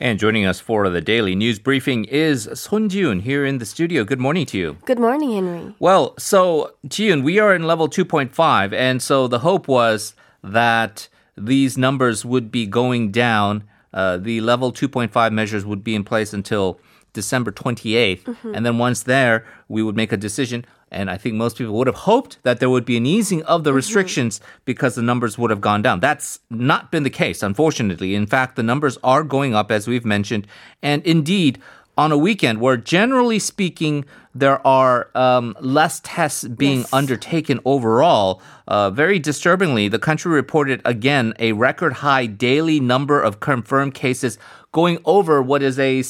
And joining us for the daily news briefing is Son Jiyoon here in the studio. Good morning to you. Good morning, Henry. Well, so Jiun, we are in level 2.5, and so the hope was that these numbers would be going down. Uh, the level 2.5 measures would be in place until December 28th. Mm-hmm. And then once there, we would make a decision. And I think most people would have hoped that there would be an easing of Mm-hmm. the restrictions because the numbers would have gone down. That's not been the case, unfortunately. In fact, the numbers are going up, as we've mentioned. And indeed, on a weekend where generally speaking, there are um, less tests being Yes. undertaken overall. Uh, very disturbingly, the country reported again a record high daily number of confirmed cases going over what is a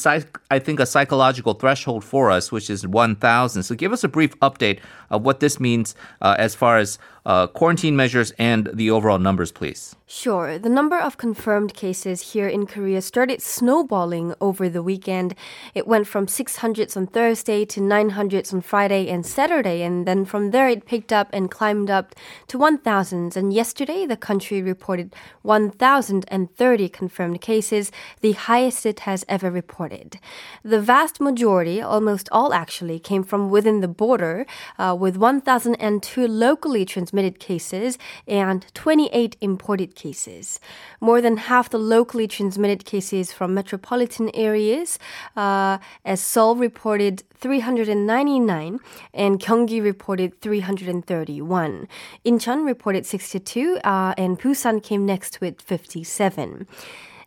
I think a psychological threshold for us, which is 1,000. So give us a brief update of what this means uh, as far as uh, quarantine measures and the overall numbers, please. Sure. The number of confirmed cases here in Korea started snowballing over the weekend. It went from 600s on Thursday to 900s on Friday and Saturday, and then from there it picked up and climbed up to 1,000s. And yesterday, the country reported 1,030 confirmed cases, the highest it has ever reported. The vast majority, almost all actually, came from within the border, uh, with 1,002 locally transmitted cases and 28 imported cases. More than half the locally transmitted cases from metropolitan areas, uh, as Seoul reported 399 and Gyeonggi reported 331. Incheon reported 62 uh, and Busan came next with 57.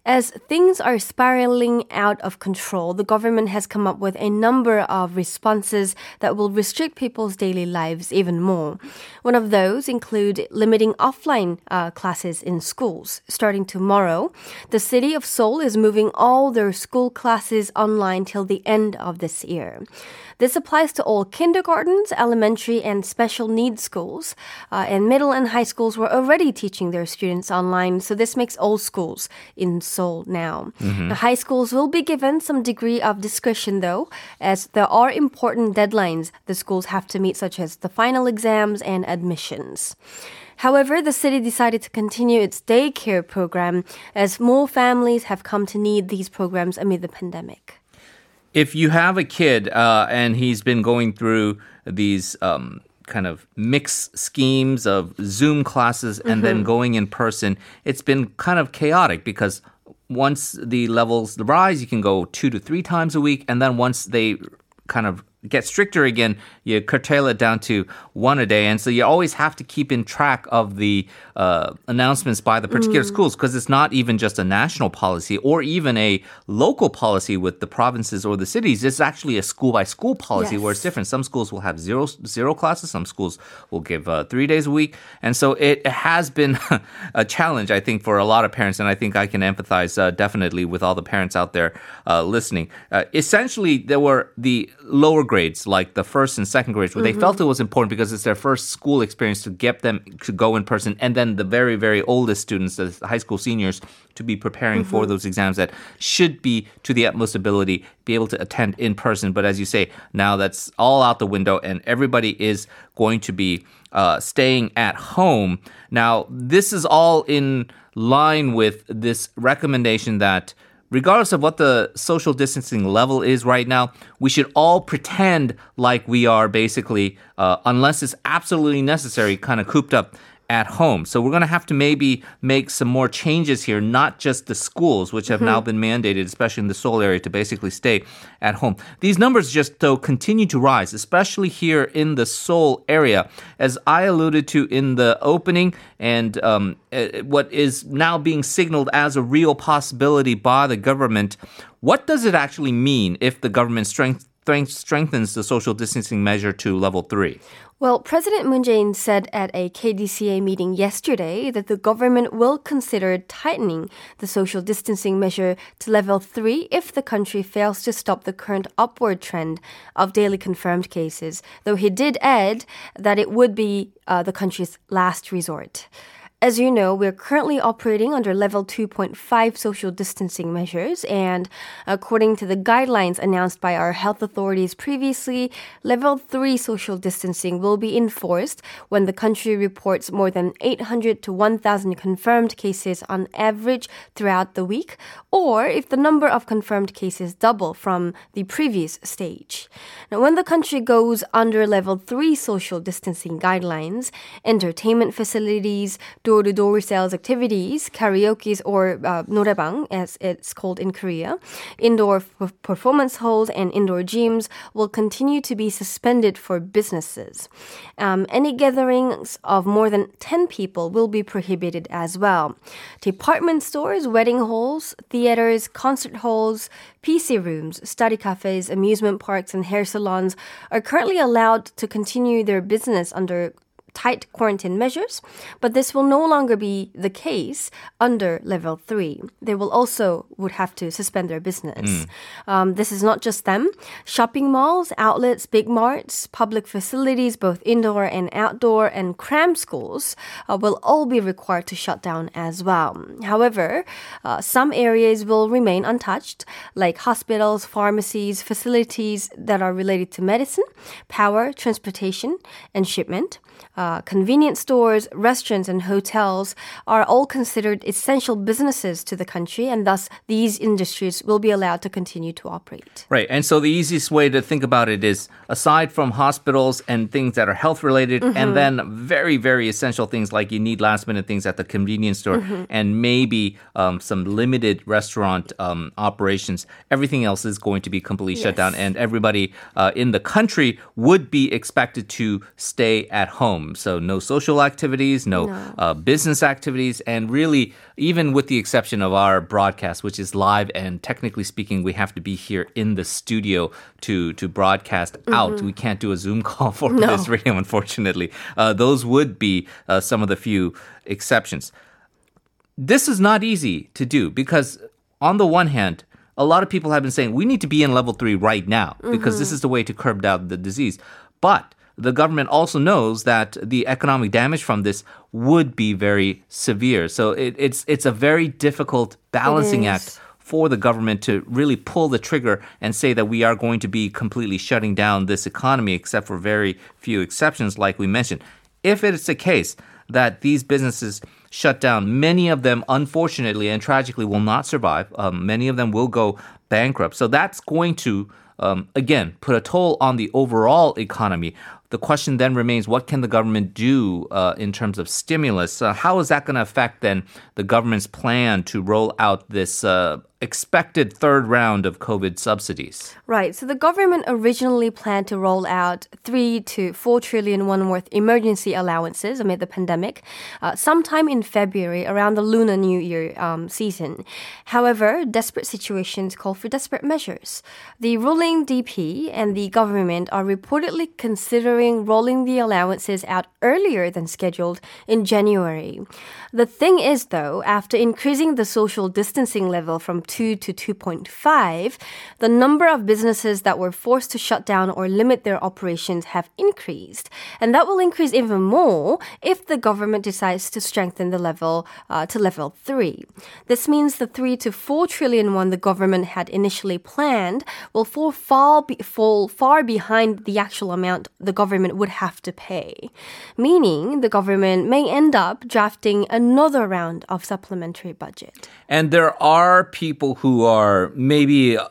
As things are spiraling out of control, the government has come up with a number of responses that will restrict people's daily lives even more. One of those include limiting offline uh, classes in schools. Starting tomorrow, the city of Seoul is moving all their school classes online till the end of this year. This applies to all kindergartens, elementary, and special needs schools. Uh, and middle and high schools were already teaching their students online, so this makes all schools in Now. The high schools will be given some degree of discretion, though, as there are important deadlines the schools have to meet, such as the final exams and admissions. However, the city decided to continue its daycare program as more families have come to need these programs amid the pandemic. if you have a kid uh, and he's been going through these um, kind of mixed schemes of Zoom classes and then going in person, it's been kind of chaotic because once the levels rise, you can go two to three times a week, and then once they kind of get stricter again, you curtail it down to one a day. And so you always have to keep in track of the uh, announcements by the particular schools because it's not even just a national policy or even a local policy with the provinces or the cities. It's actually a school by school policy where it's different. Some schools will have zero zero classes. Some schools will give uh, three days a week. And so it has been a challenge, I think, for a lot of parents. And I think I can empathize uh, definitely with all the parents out there uh, listening. Uh, essentially, there were the lower grades, like the first and second grades, where they felt it was important because it's their first school experience to get them to go in person. And then the very, very oldest students, the high school seniors, to be preparing for those exams that should be to the utmost ability, be able to attend in person. But as you say, now that's all out the window, and everybody is going to be uh, staying at home. Now, this is all in line with this recommendation that regardless of what the social distancing level is right now, we should all pretend like we are basically, uh, unless it's absolutely necessary, kind of cooped up at home. So we're going to have to maybe make some more changes here, not just the schools, which have now been mandated, especially in the Seoul area, to basically stay at home. These numbers just, though, continue to rise, especially here in the Seoul area. As I alluded to in the opening, and um, eh, what is now being signaled as a real possibility by the government, what does it actually mean if the government strength, strengthens the social distancing measure to level three? Well, President Moon Jae-in said at a KDCA meeting yesterday that the government will consider tightening the social distancing measure to level 3 if the country fails to stop the current upward trend of daily confirmed cases, though he did add that it would be uh, the country's last resort. As you know, we're currently operating under level 2.5 social distancing measures, and according to the guidelines announced by our health authorities previously, level 3 social distancing will be enforced when the country reports more than 800 to 1,000 confirmed cases on average throughout the week, or if the number of confirmed cases double from the previous stage. Now, when the country goes under level 3 social distancing guidelines, entertainment facilities, door to door sales activities, karaoke's or uh, as it's called in Korea, indoor f- performance halls, and indoor gyms will continue to be suspended for businesses. Um, any gatherings of more than 10 people will be prohibited as well. Department stores, wedding halls, theaters, concert halls, PC rooms, study cafes, amusement parks, and hair salons are currently allowed to continue their business under tight quarantine measures, but this will no longer be the case under level three. They will also would have to suspend their business. Um, this is not just them. Shopping malls, outlets, big marts, public facilities, both indoor and outdoor, and cram schools uh, will all be required to shut down as well. However, uh, some areas will remain untouched, like hospitals, pharmacies, facilities that are related to medicine, power, transportation, and shipment. Uh, convenience stores, restaurants, and hotels are all considered essential businesses to the country, and thus these industries will be allowed to continue to operate. Right. And so the easiest way to think about it is aside from hospitals and things that are health related, and then very, very essential things like you need last minute things at the convenience store and maybe um, some limited restaurant um, operations, everything else is going to be completely shut down. And everybody uh, in the country would be expected to stay at home. So no social activities, no, Uh, business activities, and really, even with the exception of our broadcast, which is live and technically speaking, we have to be here in the studio to to broadcast out. We can't do a Zoom call for this radio, unfortunately. Uh, those would be uh, some of the few exceptions. This is not easy to do because on the one hand a lot of people have been saying we need to be in level 3 right now because this is the way to curb down the disease. But the government also knows that the economic damage from this would be very severe so it, it's it's a very difficult balancing act for the government to really pull the trigger and say that we are going to be completely shutting down this economy except for very few exceptions like we mentioned if it's the case that these businesses shut down, many of them, unfortunately and tragically, will not survive. Um, many of them will go bankrupt. So that's going to, um, again, put a toll on the overall economy. The question then remains what can the government do uh, in terms of stimulus? Uh, how is that going to affect then the government's plan to roll out this uh, expected third round of COVID subsidies? Right. So the government originally planned to roll out three to four trillion won worth emergency allowances amid the pandemic, uh, sometime in February around the Lunar New Year um, season. However, desperate situations call for desperate measures. The ruling DP and the government are reportedly considering rolling the allowances out earlier than scheduled in January. The thing is, though, after increasing the social distancing level from 2 to 2.5, the number of businesses that were forced to shut down or limit their operations have increased. And that will increase even more if the government decides to strengthen the level uh, to level 3. This means the 3 to 4 trillion won the government had initially planned will fall far, be- fall far behind the actual amount the government would have to pay. Meaning the government may end up drafting another round of supplementary budget. And there are people who are maybe uh,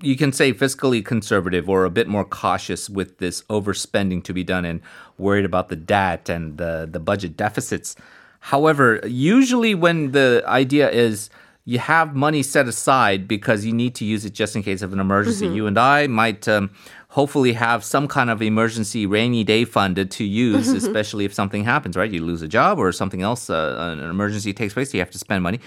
you can say fiscally conservative or a bit more cautious with this overspending to be done and worried about the debt and the, the budget deficits. However, usually when the idea is you have money set aside because you need to use it just in case of an emergency, you and I might um, hopefully have some kind of emergency rainy day fund to use, especially if something happens, right? You lose a job or something else, uh, an emergency takes place, you have to spend money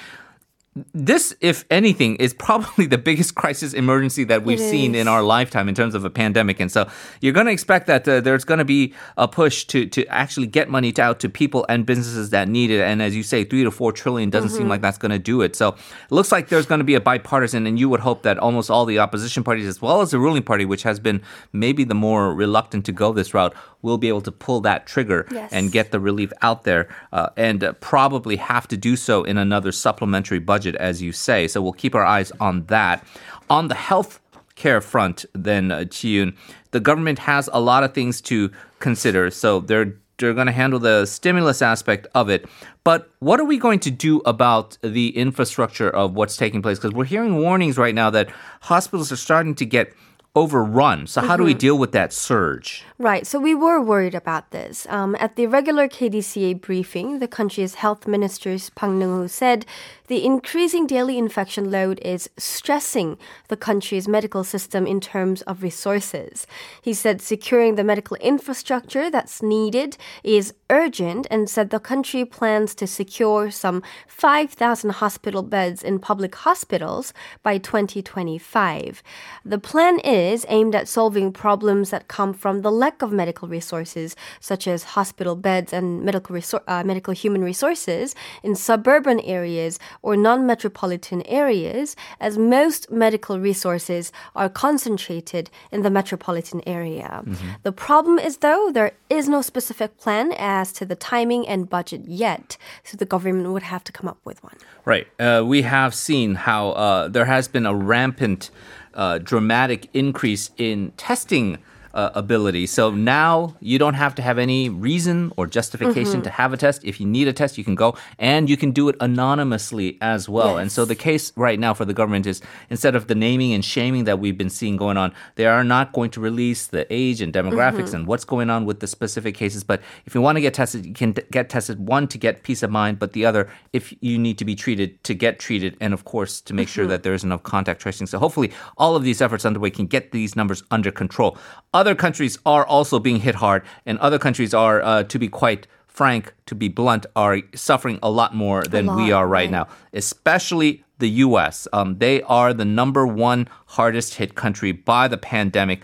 this, if anything, is probably the biggest crisis emergency that we've seen in our lifetime in terms of a pandemic. And so you're going to expect that uh, there's going to be a push to, to actually get money out to people and businesses that need it. And as you say, three to four trillion doesn't seem like that's going to do it. So it looks like there's going to be a bipartisan, and you would hope that almost all the opposition parties, as well as the ruling party, which has been maybe the more reluctant to go this route, will be able to pull that trigger Yes. and get the relief out there uh, and uh, probably have to do so in another supplementary budget, as you say. So we'll keep our eyes on that. On the health care front, then, uh, Jiyoon, the government has a lot of things to consider. So they're they're going to handle the stimulus aspect of it. But what are we going to do about the infrastructure of what's taking place? Because we're hearing warnings right now that hospitals are starting to get overrun. So how do we deal with that surge? Right, so we were worried about this. Um, at the regular KDCA briefing, the country's health minister Park Neung-hoo said the increasing daily infection load is stressing the country's medical system in terms of resources. He said securing the medical infrastructure that's needed is urgent and said the country plans to secure some 5,000 hospital beds in public hospitals by 2025. The plan is aimed at solving problems that come from the lack of medical resources, such as hospital beds and medical, resor- uh, medical human resources, in suburban areas or non metropolitan areas, as most medical resources are concentrated in the metropolitan area. The problem is, though, there is no specific plan as to the timing and budget yet, so the government would have to come up with one. Right. Uh, we have seen how uh, there has been a rampant, uh, dramatic increase in testing. Uh, ability. So now you don't have to have any reason or justification mm-hmm. to have a test. If you need a test, you can go and you can do it anonymously as well. And so the case right now for the government is instead of the naming and shaming that we've been seeing going on, they are not going to release the age and demographics mm-hmm. and what's going on with the specific cases. But if you want to get tested, you can get tested one to get peace of mind, but the other if you need to be treated to get treated, and of course to make sure mm-hmm. that there is enough contact tracing. So hopefully all of these efforts underway can get these numbers under control. Other countries are also being hit hard, and other countries are, uh, to be quite frank, to be blunt, are suffering a lot more than we are right, right. now, especially the US. Um, they are the number one hardest hit country by the pandemic,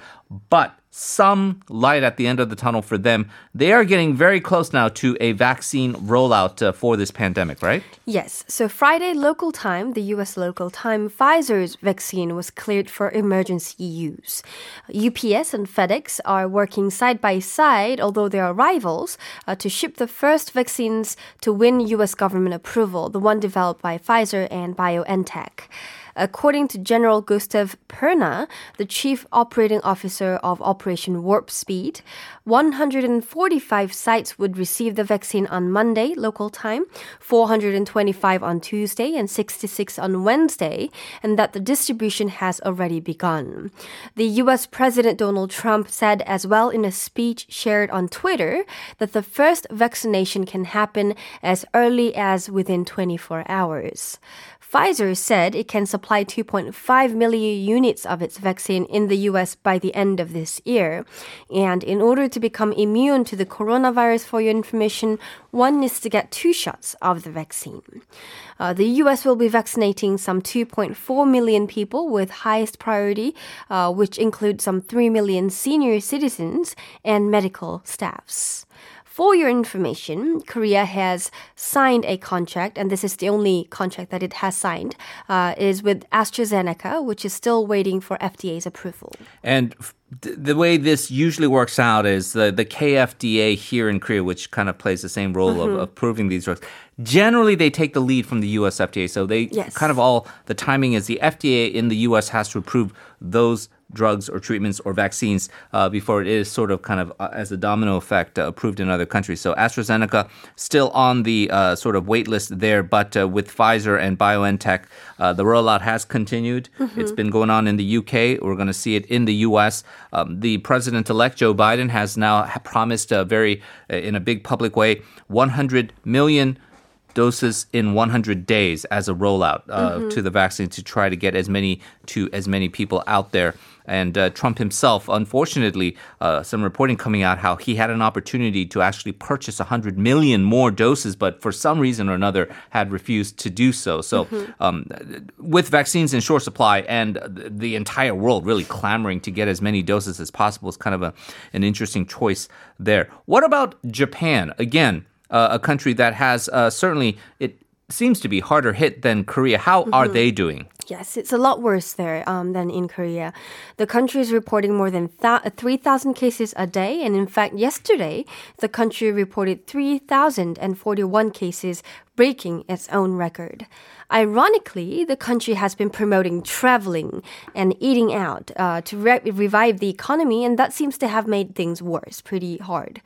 but some light at the end of the tunnel for them. They are getting very close now to a vaccine rollout uh, for this pandemic, right? Yes. So Friday local time, the US local time, Pfizer's vaccine was cleared for emergency use. UPS and FedEx are working side by side, although they are rivals, uh, to ship the first vaccines to win US government approval, the one developed by Pfizer and BioNTech. According to General Gustav Perna, the chief operating officer of Operation Warp Speed, 145 sites would receive the vaccine on Monday, local time, 425 on Tuesday, and 66 on Wednesday, and that the distribution has already begun. The US President Donald Trump said as well in a speech shared on Twitter that the first vaccination can happen as early as within 24 hours. Pfizer said it can supply 2.5 million units of its vaccine in the US by the end of this year. And in order to become immune to the coronavirus, for your information, one needs to get two shots of the vaccine. Uh, the US will be vaccinating some 2.4 million people with highest priority, uh, which includes some 3 million senior citizens and medical staffs. For your information, Korea has signed a contract, and this is the only contract that it has signed, uh, is with AstraZeneca, which is still waiting for FDA's approval. And the way this usually works out is the, the KFDA here in Korea, which kind of plays the same role of approving these drugs. Generally, they take the lead from the US FDA. So they Yes. kind of all, the timing is the FDA in the US has to approve those drugs or treatments or vaccines uh, before it is sort of kind of uh, as a domino effect uh, approved in other countries. So AstraZeneca still on the uh, sort of wait list there, but uh, with Pfizer and BioNTech, uh, the rollout has continued. It's been going on in the UK. We're going to see it in the US. Um, the president-elect Joe Biden has now promised a very, uh, in a big public way, 100 million doses in 100 days as a rollout uh, to the vaccine to try to get as many to as many people out there. And uh, Trump himself, unfortunately, uh, some reporting coming out how he had an opportunity to actually purchase 100 million more doses, but for some reason or another had refused to do so. So, um, with vaccines in short supply and the entire world really clamoring to get as many doses as possible, is kind of a, an interesting choice there. What about Japan? Again, uh, a country that has uh, certainly it seems to be harder hit than Korea. How are they doing? Yes, it's a lot worse there um, than in Korea. The country is reporting more than th- 3,000 cases a day. And in fact, yesterday, the country reported 3,041 cases, breaking its own record. Ironically, the country has been promoting traveling and eating out uh, to re- revive the economy, and that seems to have made things worse, pretty hard.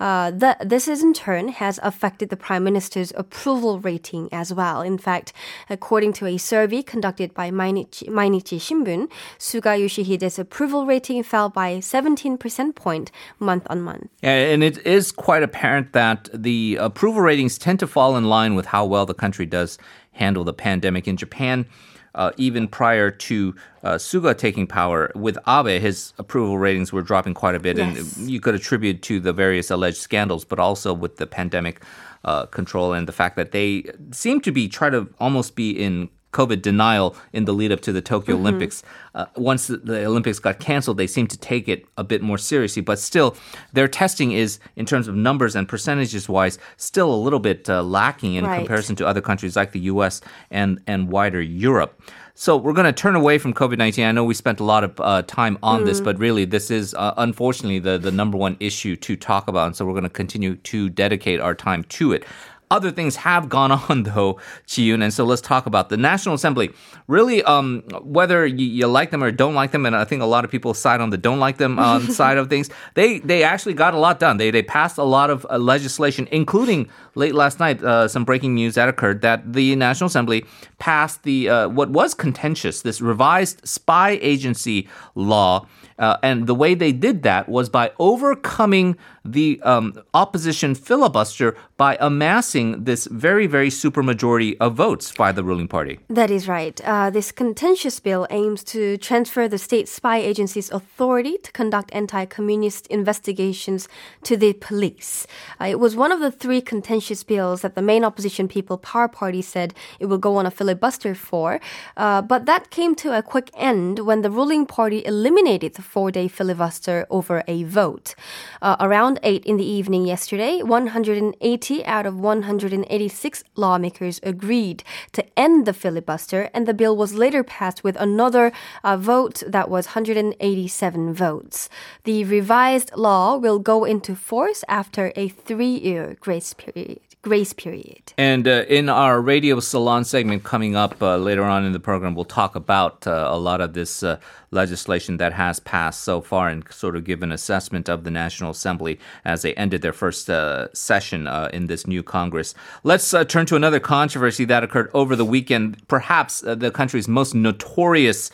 Uh, this is in turn has affected the prime minister's approval rating as well. In fact, according to a survey conducted by Mainichi, Mainichi Shimbun, Suga Yoshihide's approval rating fell by 17 percent point month on month. And it is quite apparent that the approval ratings tend to fall in line with how well the country does handle the pandemic. In Japan, uh, even prior to uh, Suga taking power, with Abe, his approval ratings were dropping quite a bit. Yes. And you could attribute to the various alleged scandals, but also with the pandemic uh, control and the fact that they seem to be try to almost be in COVID denial in the lead up to the Tokyo Olympics. Uh, once the, the Olympics got canceled, they seemed to take it a bit more seriously. But still, their testing is, in terms of numbers and percentages wise, still a little bit uh, lacking in Right. comparison to other countries like the US and, and wider Europe. So we're going to turn away from COVID 19. I know we spent a lot of uh, time on this, but really, this is uh, unfortunately the, the number one issue to talk about. And so we're going to continue to dedicate our time to it. Other things have gone on though, Jiyoon, and so let's talk about the National Assembly. Really, um, whether you, you like them or don't like them, and I think a lot of people side on the don't like them um, side of things. They they actually got a lot done. They they passed a lot of uh, legislation, including late last night. Uh, some breaking news that occurred that the National Assembly passed the uh, what was contentious this revised spy agency law. Uh, and the way they did that was by overcoming the um, opposition filibuster by amassing this very, very supermajority of votes by the ruling party. That is right. Uh, this contentious bill aims to transfer the state spy agency's authority to conduct anti communist investigations to the police. Uh, it was one of the three contentious bills that the main opposition People Power Party said it will go on a filibuster for. Uh, but that came to a quick end when the ruling party eliminated the four day filibuster over a vote. Uh, around 8 in the evening yesterday, 180 out of 186 lawmakers agreed to end the filibuster, and the bill was later passed with another uh, vote that was 187 votes. The revised law will go into force after a three year grace period. Grace period. And uh, in our radio salon segment coming up uh, later on in the program, we'll talk about uh, a lot of this uh, legislation that has passed so far and sort of give an assessment of the National Assembly as they ended their first uh, session uh, in this new Congress. Let's turn to another controversy that occurred over the weekend. Perhaps the country's most notorious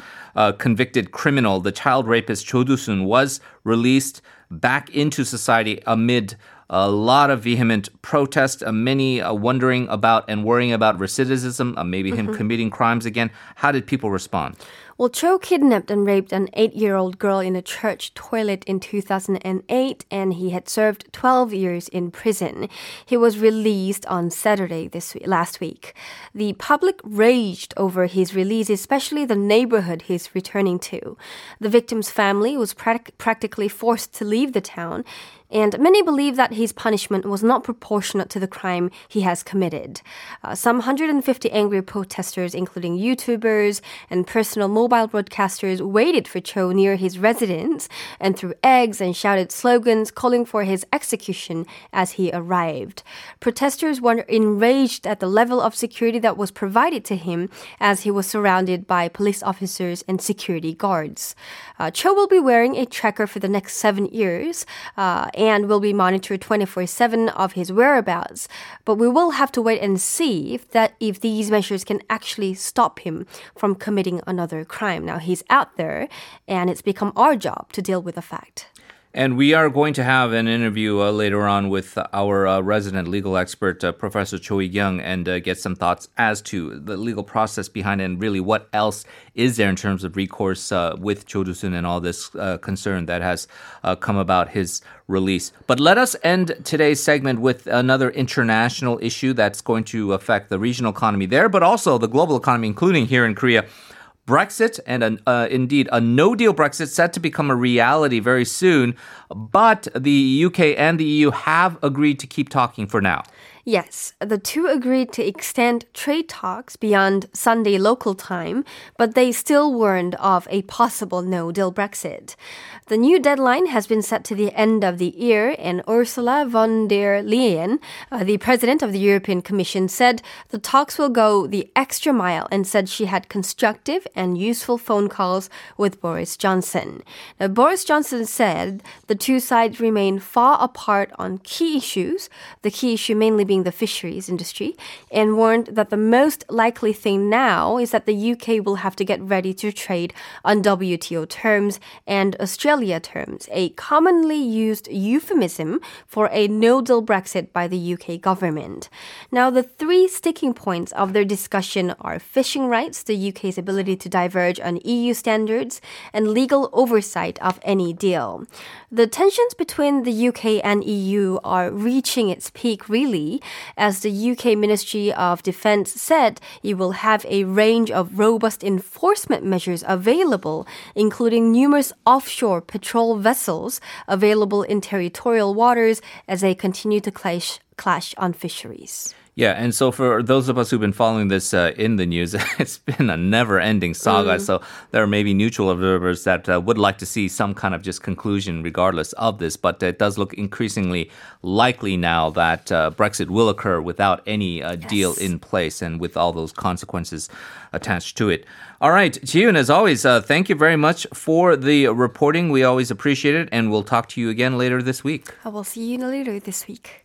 convicted criminal, the child rapist Cho Doo-sun, was released back into society amid a lot of vehement protest, uh, many uh, wondering about and worrying about recidivism, uh, maybe him committing crimes again. How did people respond? Well, Cho kidnapped and raped an eight year old girl in a church toilet in 2008, and he had served 12 years in prison. He was released on Saturday this week, last week. The public raged over his release, especially the neighborhood he's returning to. The victim's family was prac- practically forced to leave the town. And many believe that his punishment was not proportionate to the crime he has committed. Uh, some 150 angry protesters, including YouTubers and personal mobile broadcasters, waited for Cho near his residence and threw eggs and shouted slogans calling for his execution as he arrived. Protesters were enraged at the level of security that was provided to him as he was surrounded by police officers and security guards. Uh, Cho will be wearing a tracker for the next seven years. Uh, and will be monitored 24/7 of his whereabouts. But we will have to wait and see if that if these measures can actually stop him from committing another crime. Now he's out there and it's become our job to deal with the fact. And we are going to have an interview uh, later on with our uh, resident legal expert, uh, Professor Choi Young, and uh, get some thoughts as to the legal process behind it and really what else is there in terms of recourse uh, with Cho Doo-sun and all this uh, concern that has come about his release. But let us end today's segment with another international issue that's going to affect the regional economy there, but also the global economy, including here in Korea. Brexit and an, uh, indeed a no deal Brexit set to become a reality very soon. But the UK and the EU have agreed to keep talking for now. Yes, the two agreed to extend trade talks beyond Sunday local time, but they still warned of a possible no deal Brexit. The new deadline has been set to the end of the year, and Ursula von der Leyen, uh, the president of the European Commission, said the talks will go the extra mile and said she had constructive and useful phone calls with Boris Johnson. Now, Boris Johnson said the two sides remain far apart on key issues, the key issue mainly being the fisheries industry, and warned that the most likely thing now is that the UK will have to get ready to trade on WTO terms and Australia terms, a commonly used euphemism for a no deal Brexit by the UK government. Now, the three sticking points of their discussion are fishing rights, the UK's ability to diverge on EU standards, and legal oversight of any deal. The tensions between the UK and EU are reaching its peak, really, as the UK Ministry of Defence said it will have a range of robust enforcement measures available, including numerous offshore patrol vessels available in territorial waters as they continue to clash, clash on fisheries. Yeah, and so for those of us who've been following this uh, in the news, it's been a never-ending saga. Mm. So there are maybe neutral observers that uh, would like to see some kind of just conclusion, regardless of this. But it does look increasingly likely now that uh, Brexit will occur without any uh, yes. deal in place and with all those consequences attached to it. All right, Jiyoon, as always, uh, thank you very much for the reporting. We always appreciate it, and we'll talk to you again later this week. I will see you later this week.